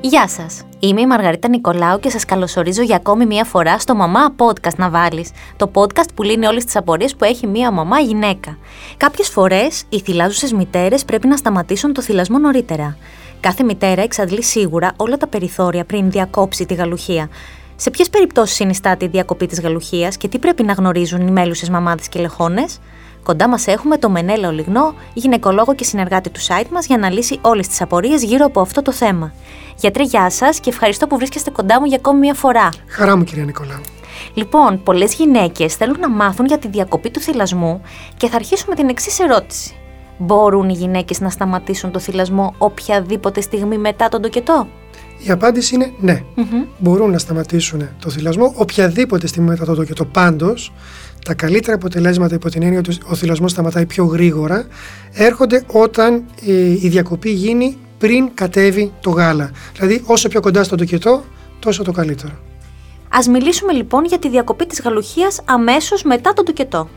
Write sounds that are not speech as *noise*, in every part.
Γεια σας. Είμαι η Μαργαρίτα Νικολάου και σας καλωσορίζω για ακόμη μία φορά στο Μαμά Podcast να βάλεις. Το podcast που λύνει όλες τις απορίες που έχει μία μαμά γυναίκα. Κάποιες φορές οι θυλάζουσες μητέρες πρέπει να σταματήσουν το θυλασμό νωρίτερα. Κάθε μητέρα εξαντλεί σίγουρα όλα τα περιθώρια πριν διακόψει τη γαλουχία. Σε ποιες περιπτώσεις συνιστάται η διακοπή της γαλουχίας και τι πρέπει να γνωρίζουν οι μέλουσες μαμάδες και λεχόνες; Κοντά μας έχουμε το Μενέλα Ολιγνό, γυναικολόγο και συνεργάτη του site μας, για να λύσει όλες τις απορίες γύρω από αυτό το θέμα. Γιατρέ, γεια σας και ευχαριστώ που βρίσκεστε κοντά μου για ακόμη μία φορά. Χαρά μου, κυρία Νικολάου. Λοιπόν, πολλές γυναίκες θέλουν να μάθουν για τη διακοπή του θυλασμού και θα αρχίσουμε την εξής ερώτηση. Μπορούν οι γυναίκες να σταματήσουν το θυλασμό οποιαδήποτε στιγμή μετά τον τοκετό; Η απάντηση είναι ναι. Μπορούν να σταματήσουν το θυλασμό οποιαδήποτε στιγμή μετά το τοκετό. Πάντως, τα καλύτερα αποτελέσματα υπό την έννοια ότι ο θυλασμός σταματάει πιο γρήγορα έρχονται όταν η διακοπή γίνει πριν κατέβει το γάλα. Δηλαδή όσο πιο κοντά στο τοκετό τόσο το καλύτερο. Ας μιλήσουμε λοιπόν για τη διακοπή της γαλουχίας αμέσως μετά τον τοκετό.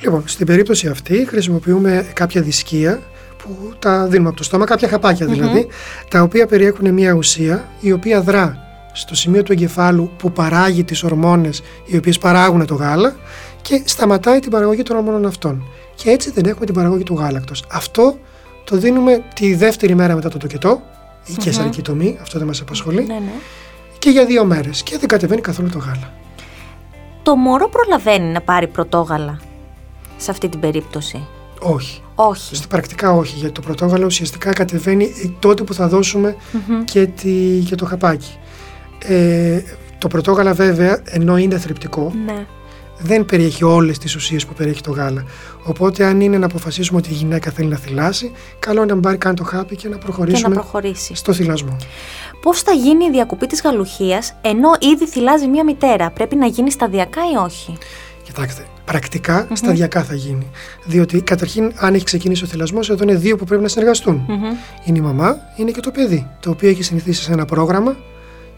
Λοιπόν, στην περίπτωση αυτή χρησιμοποιούμε κάποια δισκία που τα δίνουμε από το στόμα, κάποια χαπάκια δηλαδή, τα οποία περιέχουν μια ουσία η οποία δρά στο σημείο του εγκεφάλου που παράγει τις ορμόνες οι οποίες παράγουν το γάλα και σταματάει την παραγωγή των ορμόνων αυτών. Και έτσι δεν έχουμε την παραγωγή του γάλακτος. Αυτό το δίνουμε τη δεύτερη μέρα μετά το τοκετό ή mm-hmm. κεσαρική τομή, αυτό δεν μας απασχολεί, Ναι, ναι. και για δύο μέρες και δεν κατεβαίνει καθόλου το γάλα. Το μωρό προλαβαίνει να πάρει πρωτόγαλα σε αυτή την περίπτωση; Όχι. Όχι. Στην πρακτικά όχι, γιατί το πρωτόγαλο ουσιαστικά κατεβαίνει τότε που θα δωσουμε και, τη, και το χαπάκι. Ε, το πρωτόγαλα βέβαια, ενώ είναι θρεπτικό, Ναι. δεν περιέχει όλες τις ουσίες που περιέχει το γάλα. Οπότε αν είναι να αποφασίσουμε ότι η γυναίκα θέλει να θυλάσει, καλό είναι να πάρει καν το χάπι και να Και προχωρήσουμε να προχωρήσει. στο θυλασμό. Πώς θα γίνει η διακοπή της γαλουχίας ενώ ήδη θυλάζει μία μητέρα, Πρέπει να γίνει σταδιακά ή όχι; Κοιτάξτε, πρακτικά σταδιακά θα γίνει. Διότι καταρχήν, αν έχει ξεκινήσει ο θυλασμός, εδώ είναι δύο που πρέπει να συνεργαστούν. Είναι η μαμά, είναι και το παιδί, το οποίο έχει συνηθίσει σε ένα πρόγραμμα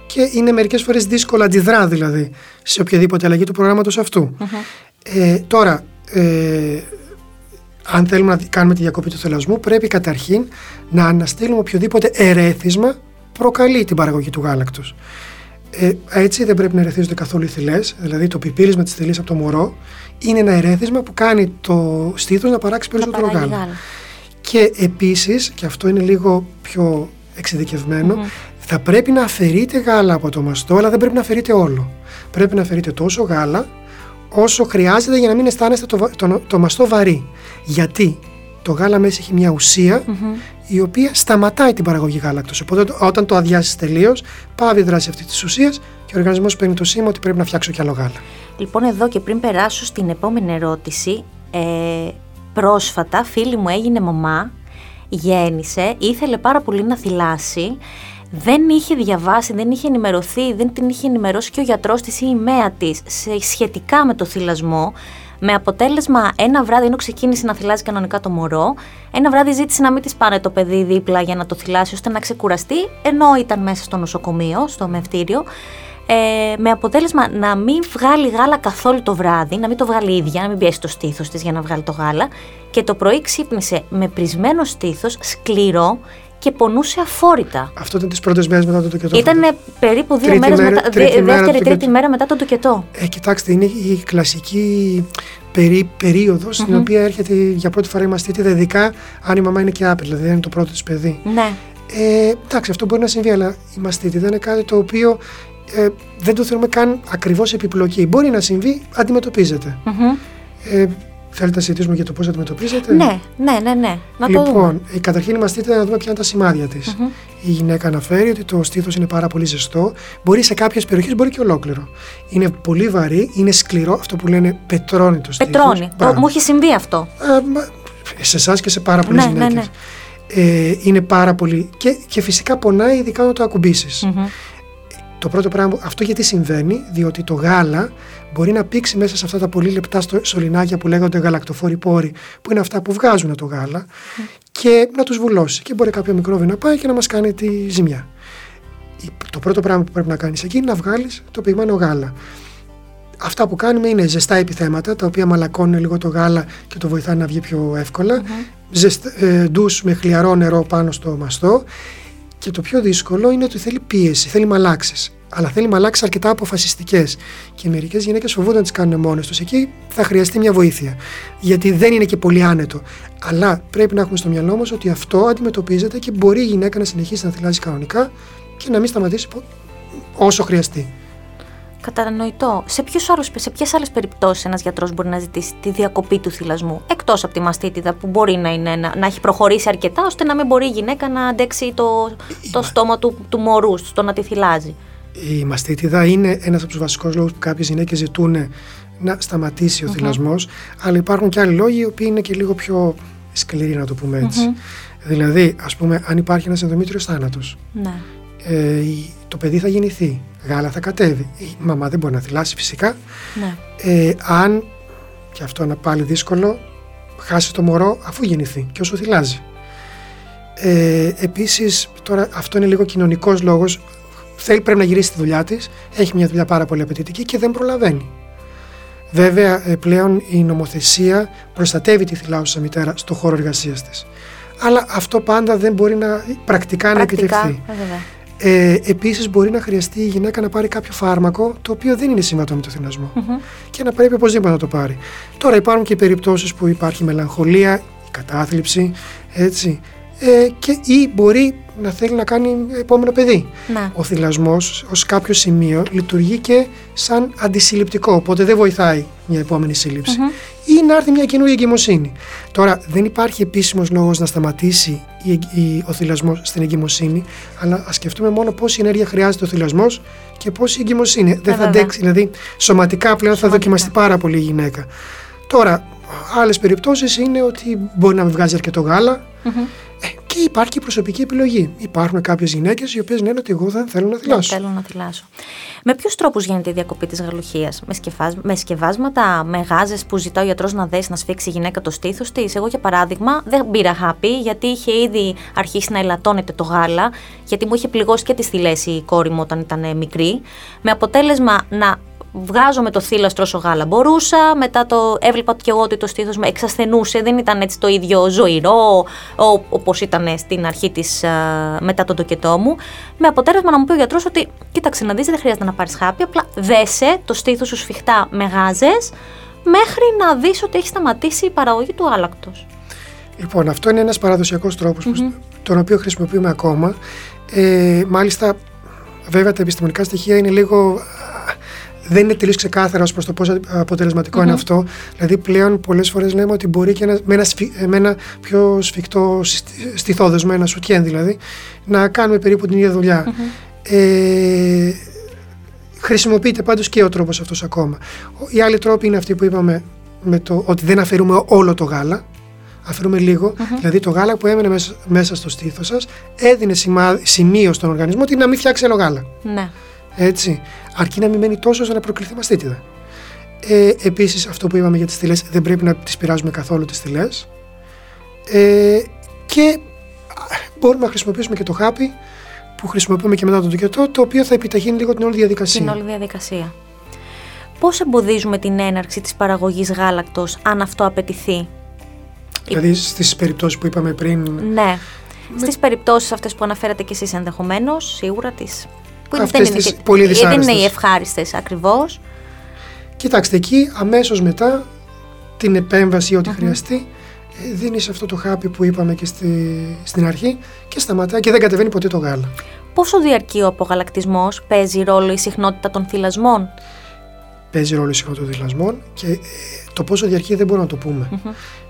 και είναι μερικές φορές δύσκολο αντιδρά δηλαδή σε οποιαδήποτε αλλαγή του προγράμματος αυτού. Ε, τώρα, ε, αν θέλουμε να κάνουμε τη διακοπή του θελασμού, πρέπει καταρχήν να αναστείλουμε οποιοδήποτε ερέθισμα προκαλεί την παραγωγή του γάλακτος. Ε, έτσι δεν πρέπει να ερεθίζονται καθόλου οι θηλές, δηλαδή το πιπύρισμα της θηλής από το μωρό είναι ένα ερέθισμα που κάνει το στήθος να παράξει περισσότερο να παράγει γάλα. γάλα. Και επίσης, και αυτό είναι λίγο πιο εξειδικευμένο, θα πρέπει να αφαιρείται γάλα από το μαστό, αλλά δεν πρέπει να αφαιρείται όλο. Πρέπει να αφαιρείται τόσο γάλα όσο χρειάζεται για να μην αισθάνεστε το, βα- το, το μαστό βαρύ. Γιατί το γάλα μέσα έχει μια ουσια η οποία σταματάει την παραγωγή γάλακτος. Οπότε το- όταν το αδειάσεις τελείως, πάβει η δράση αυτή της ουσίας και ο οργανισμός παίρνει το σήμα ότι πρέπει να φτιάξω κι άλλο γάλα. Λοιπόν, εδώ και πριν περάσω στην επόμενη ερώτηση, ε, πρόσφατα φίλη μου έγινε μαμά, γέννησε, ήθελε πάρα πολύ να θυλάσει, δεν είχε διαβάσει, δεν είχε ενημερωθεί, δεν την είχε ενημερώσει και ο γιατρός της ή η μέα της σε, σχετικά με το θυλασμό, με αποτέλεσμα ένα βράδυ ενώ ξεκίνησε να θυλάζει κανονικά το μωρό, ένα βράδυ ζήτησε να μην της πάνε το παιδί δίπλα για να το θυλάσει ώστε να ξεκουραστεί, ενώ ήταν μέσα στο νοσοκομείο, στο μευτήριο, ε, με αποτέλεσμα να μην βγάλει γάλα καθόλου το βράδυ, να μην το βγάλει η ίδια, να μην πιέσει το στήθος της για να βγάλει το γάλα. Και το πρωί ξύπνησε με πρισμένο στήθος, σκληρό και πονούσε αφόρητα. Αυτό ήταν τις πρώτες μέρες μετά το τοκετό. Ήταν περίπου δύο Τρίτη μέρες μέρα- μετά, τρίτη δε- μέρα δεύτερη, του τρίτη τοκετό. μέρα μετά τον τοκετό. Ε, κοιτάξτε, είναι η κλασική περί, περίοδος στην οποία έρχεται για πρώτη φορά η μαστίτιδα, ειδικά αν η μαμά είναι και άπειρη, δηλαδή αν είναι το πρώτο της παιδί. Ναι. Ε, εντάξει, αυτό μπορεί να συμβεί, αλλά η μαστίτιδα είναι κάτι το οποίο ε, δεν το θέλουμε καν ακριβώς επιπλοκή. Μπορεί να συμβεί, αντιμετωπίζεται. Μμμ. Ε, θέλετε να συζητήσουμε για το πώς αντιμετωπίζεται. Ναι, ναι, ναι, ναι. Να το δούμε. Λοιπόν, ε, καταρχήν η μαστίτιδα να δούμε ποια είναι τα σημάδια της. Η γυναίκα αναφέρει ότι το στήθος είναι πάρα πολύ ζεστό. Μπορεί σε κάποιες περιοχές, μπορεί και ολόκληρο. Είναι πολύ βαρύ, είναι σκληρό, αυτό που λένε πετρώνει το στήθος. Πετρώνει. Το, Μπράβο. μου έχει συμβεί αυτό. Ε, μα, σε εσάς και σε πάρα πολλές Ναι, ναι, γυναίκες. Ε, είναι πάρα πολύ. Και, και φυσικά πονάει, ειδικά όταν το ακουμπήσεις. Μμμ. Το πρώτο πράγμα, αυτό γιατί συμβαίνει, διότι το γάλα μπορεί να πήξει μέσα σε αυτά τα πολύ λεπτά στο- σωληνάκια που λέγονται γαλακτοφόροι πόροι, που είναι αυτά που βγάζουν το γάλα, και να τους βουλώσει. Και μπορεί κάποιο μικρόβιο να πάει και να μας κάνει τη ζημιά. Η- Το πρώτο πράγμα που πρέπει να κάνεις εκεί είναι να βγάλεις το πυγμένο γάλα. Αυτά που κάνουμε είναι ζεστά επιθέματα, τα οποία μαλακώνουν λίγο το γάλα και το βοηθάνε να βγει πιο εύκολα. Ζεστα- ε, ντους με χλιαρό νερό πάνω στο μαστό Και το πιο δύσκολο είναι ότι θέλει πίεση, θέλει μαλάξεις. Αλλά θέλει μαλάξει αρκετά αποφασιστικές. Και μερικές γυναίκες φοβούνται να τις κάνουν μόνες τους. Εκεί θα χρειαστεί μια βοήθεια. Γιατί δεν είναι και πολύ άνετο. Αλλά πρέπει να έχουμε στο μυαλό μας ότι αυτό αντιμετωπίζεται και μπορεί η γυναίκα να συνεχίσει να θυλάζει κανονικά και να μην σταματήσει όσο χρειαστεί. Κατανοητό. Σε, σε ποιες άλλες περιπτώσεις ένας γιατρός μπορεί να ζητήσει τη διακοπή του θυλασμού, εκτός από τη μαστίτιδα που μπορεί να, είναι, να, να, έχει προχωρήσει αρκετά, ώστε να μην μπορεί η γυναίκα να αντέξει το, το στόμα του, του μωρού, στο να τη θυλάζει; Η μαστίτιδα είναι ένας από τους βασικούς λόγους που κάποιες γυναίκες ζητούν να σταματήσει ο mm θυλασμός, αλλά υπάρχουν και άλλοι λόγοι οι οποίοι είναι και λίγο πιο σκληροί, να το πούμε έτσι. Δηλαδή, ας πούμε, αν υπάρχει ένας ενδομήτριος θάνατος. Ναι. Ε, το παιδί θα γεννηθεί γάλα θα κατέβει. Η μαμά δεν μπορεί να θυλάσει φυσικά. Ναι. Ε, αν, και αυτό είναι πάλι δύσκολο, χάσει το μωρό αφού γεννηθεί και όσο θυλάζει. Ε, επίσης, τώρα αυτό είναι λίγο κοινωνικός λόγος, θέλει, πρέπει να γυρίσει τη δουλειά της, έχει μια δουλειά πάρα πολύ απαιτητική και δεν προλαβαίνει. Βέβαια, ε, πλέον η νομοθεσία προστατεύει τη θυλάουσα μητέρας στο χώρο εργασίας της. Αλλά αυτό πάντα δεν μπορεί να πρακτικά, πρακτικά να επιτευχθεί. Ε, Επίσης, μπορεί να χρειαστεί η γυναίκα να πάρει κάποιο φάρμακο το οποίο δεν είναι συμβατό με το θυνασμο και να πρέπει οπωσδήποτε να το πάρει. Τώρα, υπάρχουν και περιπτώσεις που υπάρχει μελαγχολία, η κατάθλιψη, έτσι. Ε, και, ή μπορεί να θέλει να κάνει επόμενο παιδί. Να. Ο θυλασμός ως κάποιο σημείο λειτουργεί και σαν αντισυλληπτικό, οπότε δεν βοηθάει μια επόμενη Ή να έρθει μια καινούργια εγκυμοσύνη. Τώρα, δεν υπάρχει επίσημος λόγος να σταματήσει η, η, ο θυλασμός στην εγκυμοσύνη, αλλά ας σκεφτούμε μόνο πόση ενέργεια χρειάζεται ο θυλασμός και πόση εγκυμοσύνη. δεν θα αντέξει, δηλαδή σωματικά πλέον θα δοκιμαστεί πάρα πολύ η γυναίκα. Τώρα, άλλες περιπτώσεις είναι ότι μπορεί να μην βγάζει αρκετό γάλα. Ε, και υπάρχει και προσωπική επιλογή. Υπάρχουν κάποιες γυναίκες οι οποίες λένε ότι εγώ δεν θέλω να θυλάσω. Δεν θέλω να θυλάσω. Με ποιους τρόπους γίνεται η διακοπή της γαλουχίας, με, με σκευάσματα, με γάζες που ζητά ο γιατρός να δέσει να σφίξει η γυναίκα το στήθος της; Εγώ, για παράδειγμα, δεν πήρα χάπι γιατί είχε ήδη αρχίσει να ελαττώνεται το γάλα, γιατί μου είχε πληγώσει και τη θηλέση η κόρη μου όταν ήταν μικρή. Με αποτέλεσμα να βγάζω με το θύλαστρο όσο γάλα μπορούσα. Μετά το έβλεπα και εγώ ότι το στήθος με εξασθενούσε, δεν ήταν έτσι το ίδιο ζωηρό όπως ήταν στην αρχή της μετά τον τοκετό μου. Με αποτέλεσμα να μου πει ο γιατρός ότι κοίταξε να δεις, δεν χρειάζεται να πάρεις χάπι, απλά δέσε το στήθος σου σφιχτά με γάζες μέχρι να δεις ότι έχει σταματήσει η παραγωγή του άλακτος. Λοιπόν, αυτό είναι ένας παραδοσιακός τον οποίο χρησιμοποιούμε ακόμα. Ε, μάλιστα, βέβαια τα επιστημονικά στοιχεία είναι λίγο δεν είναι τελείως ξεκάθαρο προς το πόσο αποτελεσματικο είναι αυτό. Δηλαδή, πλέον πολλές φορές λέμε ότι μπορεί και ένα, με, ένα με ένα πιο σφιχτό στιθόδεσμο, ένα σουτιέν δηλαδή, να κάνουμε περίπου την ίδια δουλειά. Ε, χρησιμοποιείται πάντως και ο τρόπος αυτός ακόμα. Οι άλλοι τρόποι είναι αυτοί που είπαμε με το ότι δεν αφαιρούμε όλο το γάλα. Αφαιρούμε Δηλαδή το γάλα που έμενε μέσα, μέσα στο στήθος σας έδινε σημείο στον οργανισμό ότι να μην φτιάξει άλλο γάλα. Ναι. Έτσι αρκεί να μην μένει τόσο ώστε να προκληθεί μαστίτιδα. Ε, Επίσης, αυτό που είπαμε για τις θηλέ, δεν πρέπει να τις πειράζουμε καθόλου τις θηλέ. Ε, και μπορούμε να χρησιμοποιήσουμε και το χάπι που χρησιμοποιούμε και μετά τον τοκετό, το οποίο θα επιταχύνει λίγο την όλη διαδικασία. Την όλη διαδικασία. Πώς εμποδίζουμε την έναρξη της παραγωγής γάλακτος, αν αυτό απαιτηθεί; Δηλαδή στις περιπτώσεις που είπαμε πριν. Ναι. Με... Στις περιπτώσεις αυτές που αναφέρατε κι εσείς ενδεχομένως, σίγουρα τις που Αυτές δεν, είναι, πολύ δεν είναι οι ευχάριστες ακριβώς. Κοιτάξτε, εκεί αμέσως μετά την επέμβαση, ό,τι χρειαστεί, ε, δίνεις αυτό το χάπι που είπαμε και στη, στην αρχή και σταματάει και δεν κατεβαίνει ποτέ το γάλα. Πόσο διαρκεί ο απογαλακτισμός, παίζει ρόλο η συχνότητα των θυλασμών; Παίζει ρόλο η συχνότητα των θυλασμών και ε, το πόσο διαρκεί δεν μπορούμε να το πούμε.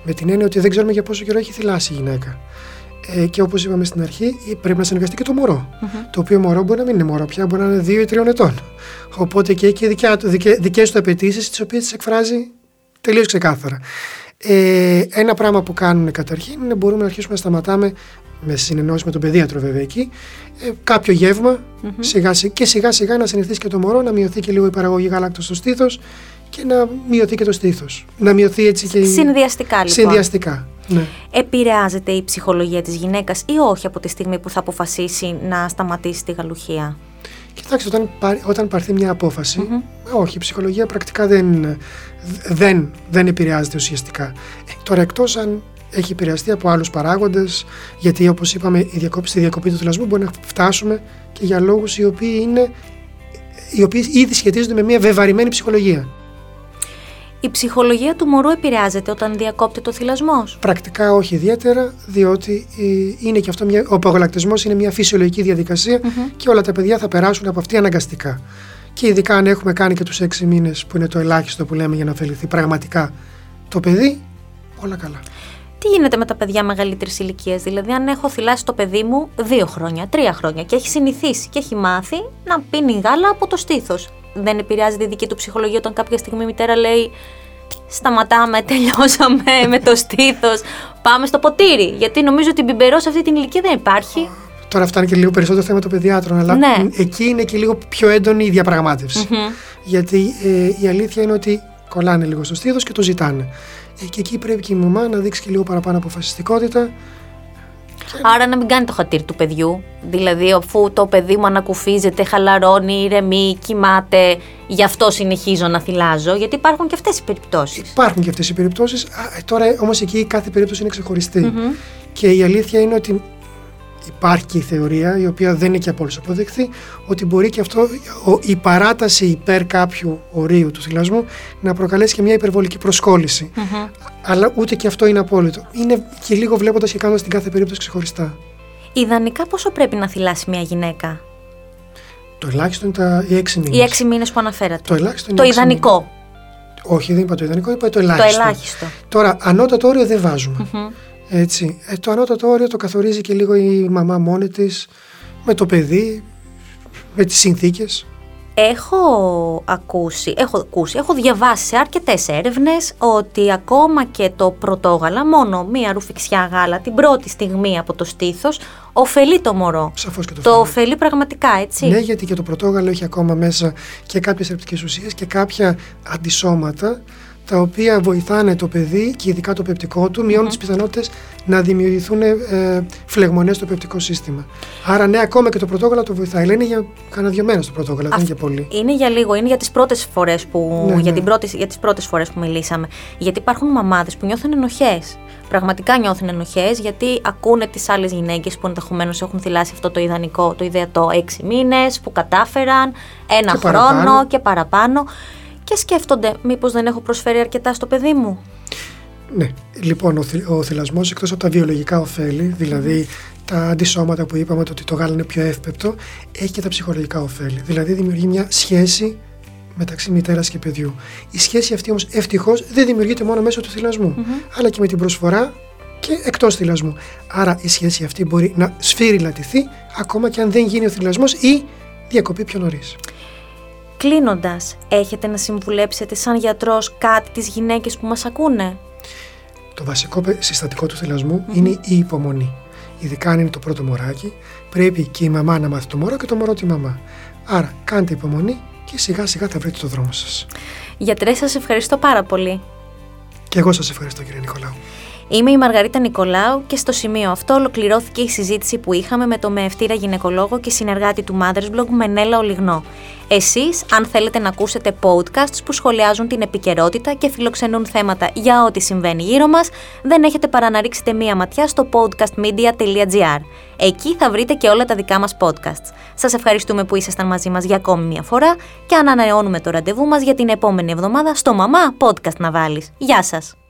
Με την έννοια ότι δεν ξέρουμε για πόσο καιρό έχει θυλάσει η γυναίκα. Ε, και όπως είπαμε στην αρχή, πρέπει να συνεργαστεί και το μωρό. Το οποίο μωρό μπορεί να μην είναι μωρό πια, μπορεί να είναι 2 ή 3 ετών. Οπότε και έχει δικές του απαιτήσεις, τις οποίες τις εκφράζει τελείως ξεκάθαρα. Ε, ένα πράγμα που κάνουν καταρχήν είναι μπορούμε να αρχίσουμε να σταματάμε με συνεννόηση με τον παιδίατρο βέβαια εκεί, ε, κάποιο γεύμα σιγά, και σιγά σιγά να συνηθίσει και το μωρό, να μειωθεί και λίγο η παραγωγή γάλακτος στο στήθος και να μειωθεί και το στήθος. Να μειωθεί έτσι και... Συνδυαστικά λοιπόν. Συνδυαστικά. Ναι. Επηρεάζεται η ψυχολογία της γυναίκας ή όχι από τη στιγμή που θα αποφασίσει να σταματήσει τη γαλουχία; Κοιτάξτε, όταν, όταν πάρθει μια αποφαση όχι, η ψυχολογία πρακτικά δεν, δεν, δεν επηρεάζεται ουσιαστικά. Ε, τώρα, εκτός αν έχει επηρεαστεί από άλλους παράγοντες. Γιατί, όπως είπαμε, η διακόπη, στη διακοπή του θυλασμού μπορεί να φτάσουμε και για λόγους οι οποίοι είναι. οι οποίοι ήδη σχετίζονται με μια βεβαρημένη ψυχολογία. Η ψυχολογία του μωρού επηρεάζεται όταν διακόπτει το θυλασμός; Πρακτικά όχι ιδιαίτερα, διότι ε, είναι και αυτό μια, ο απογαλακτισμός είναι μια φυσιολογική και όλα τα παιδιά θα περάσουν από αυτή αναγκαστικά. Και ειδικά αν έχουμε κάνει και τους έξι μήνες, που είναι το ελάχιστο που λέμε για να ωφεληθεί πραγματικά το παιδί, όλα καλά. Τι γίνεται με τα παιδιά μεγαλύτερης ηλικίας, Δηλαδή, αν έχω θυλάσει το παιδί μου δύο χρόνια, τρία χρόνια και έχει συνηθίσει και έχει μάθει να πίνει γάλα από το στήθος. Δεν επηρεάζει τη δική του ψυχολογία όταν κάποια στιγμή η μητέρα λέει Σταματάμε, *laughs* τελειώσαμε με το στήθος. Πάμε στο ποτήρι. Γιατί νομίζω ότι μπιμπερός σε αυτή την ηλικία δεν υπάρχει. Τώρα φτάνει και λίγο περισσότερο θέμα των παιδιάτρων, αλλά Ναι. εκεί είναι και λίγο πιο έντονη η διαπραγματευση Γιατί ε, η αλήθεια είναι ότι κολλάνε λίγο στο στήθος και το ζητάνε. Ε, και εκεί πρέπει και η μαμά να δείξει και λίγο παραπάνω αποφασιστικότητα. Άρα να μην κάνει το χατήρι του παιδιού. Δηλαδή, αφού το παιδί μου ανακουφίζεται, χαλαρώνει, ηρεμεί, κοιμάται, γι' αυτό συνεχίζω να θυλάζω. Γιατί υπάρχουν και αυτές οι περιπτώσεις. Υπάρχουν και αυτές οι περιπτώσεις. Τώρα όμως εκεί κάθε περίπτωση είναι ξεχωριστή. Και η αλήθεια είναι ότι υπάρχει και η θεωρία, η οποία δεν είναι και από όλους αποδεκτή, ότι μπορεί και αυτό, ο- η παράταση υπέρ κάποιου ορίου του θυλασμού να προκαλέσει και μια υπερβολική προσκόλληση. Αλλά ούτε και αυτό είναι απόλυτο. Είναι και λίγο βλέποντας και κάνοντας την κάθε περίπτωση ξεχωριστά. Ιδανικά πόσο πρέπει να θυλάσει μια γυναίκα; Το ελάχιστο είναι τα, οι έξι μήνες. Οι έξι μήνες που αναφέρατε. Το ελάχιστο είναι Το οι έξι ιδανικό. Όχι, δεν είπα το ιδανικό, είπα το Το ελάχιστο. ελάχιστο. Τώρα, ανώτατο όριο δεν βάζουμε. Έτσι. Ε, το ανώτατο όριο το καθορίζει και λίγο η μαμά μόνη της, με το παιδί, με τις συνθήκες. Έχω ακούσει, έχω ακούσει, έχω διαβάσει σε αρκετές έρευνες ότι ακόμα και το πρωτόγαλα, μόνο μία ρουφιξιά γάλα την πρώτη στιγμή από το στήθος, ωφελεί το μωρό. Σαφώς και το, Το φέρνει. ωφελεί πραγματικά, έτσι. Ναι, γιατί και το πρωτόγαλο έχει ακόμα μέσα και κάποιες θρεπτικές ουσίες και κάποια αντισώματα τα οποία βοηθάνε το παιδί και ειδικά το πεπτικό του, μειώνουν τις πιθανότητες να δημιουργηθούν ε, φλεγμονές στο πεπτικό σύστημα. Άρα ναι, ακόμα και το πρωτόγαλο το βοηθάει. Λένε για κανένα δύο μέρες το πρωτόγαλο, δεν είναι για πολύ. Είναι για λίγο, είναι για τις πρώτες φορές που, Ναι, για, ναι. την πρώτη, για τις πρώτες φορές που μιλήσαμε. Γιατί υπάρχουν μαμάδες που νιώθουν ενοχές. Πραγματικά νιώθουν ενοχές γιατί ακούνε τις άλλες γυναίκες που ενδεχομένως έχουν θυλάσει αυτό το ιδανικό, το ιδεατό έξι μήνες, που κατάφεραν ένα Και χρόνο παραπάνω. και παραπάνω και σκέφτονται μήπως δεν έχω προσφέρει αρκετά στο παιδί μου; Ναι, λοιπόν, ο, θυ, ο θυλασμός εκτός από τα βιολογικά ωφέλη, δηλαδή τα αντισώματα που είπαμε ότι το γάλα είναι πιο εύπεπτο, έχει και τα ψυχολογικά ωφέλη. Δηλαδή δημιουργεί μια σχέση μεταξύ μητέρας και παιδιού. Η σχέση αυτή όμως ευτυχώς δεν δημιουργείται μόνο μέσω του θυλασμού, αλλά και με την προσφορά και εκτός θυλασμού. Άρα η σχέση αυτή μπορεί να σφύριλατηθεί ακόμα και αν δεν γίνει ο θυλασμός ή διακοπεί πιο νωρίς. Κλείνοντας, έχετε να συμβουλέψετε σαν γιατρός κάτι τις γυναίκες που μας ακούνε; Το βασικό πε- συστατικό του θυλασμού είναι η υπομονή. Ειδικά αν είναι το πρώτο μωράκι, πρέπει και η μαμά να μάθει το μωρό και το μωρό τη μαμά. Άρα κάντε υπομονή και σιγά σιγά θα βρείτε το δρόμο σας. Γιατρέ, σας ευχαριστώ πάρα πολύ. Και εγώ σας ευχαριστώ κύριε Νικολάου. Είμαι η Μαργαρίτα Νικολάου και στο σημείο αυτό ολοκληρώθηκε η συζήτηση που είχαμε με το μεευτήρα γυναικολόγο και συνεργάτη του Mothers Blog Μενέλα Ολιγνό. Εσείς, αν θέλετε να ακούσετε podcasts που σχολιάζουν την επικαιρότητα και φιλοξενούν θέματα για ό,τι συμβαίνει γύρω μας, δεν έχετε παρά να ρίξετε μία ματιά στο podcastmedia.gr. Εκεί θα βρείτε και όλα τα δικά μας podcasts. Σας ευχαριστούμε που ήσασταν μαζί μας για ακόμη μία φορά και ανανεώνουμε το ραντεβού μας για την επόμενη εβδομάδα στο Μαμά Podcast να βάλεις. Γεια σας!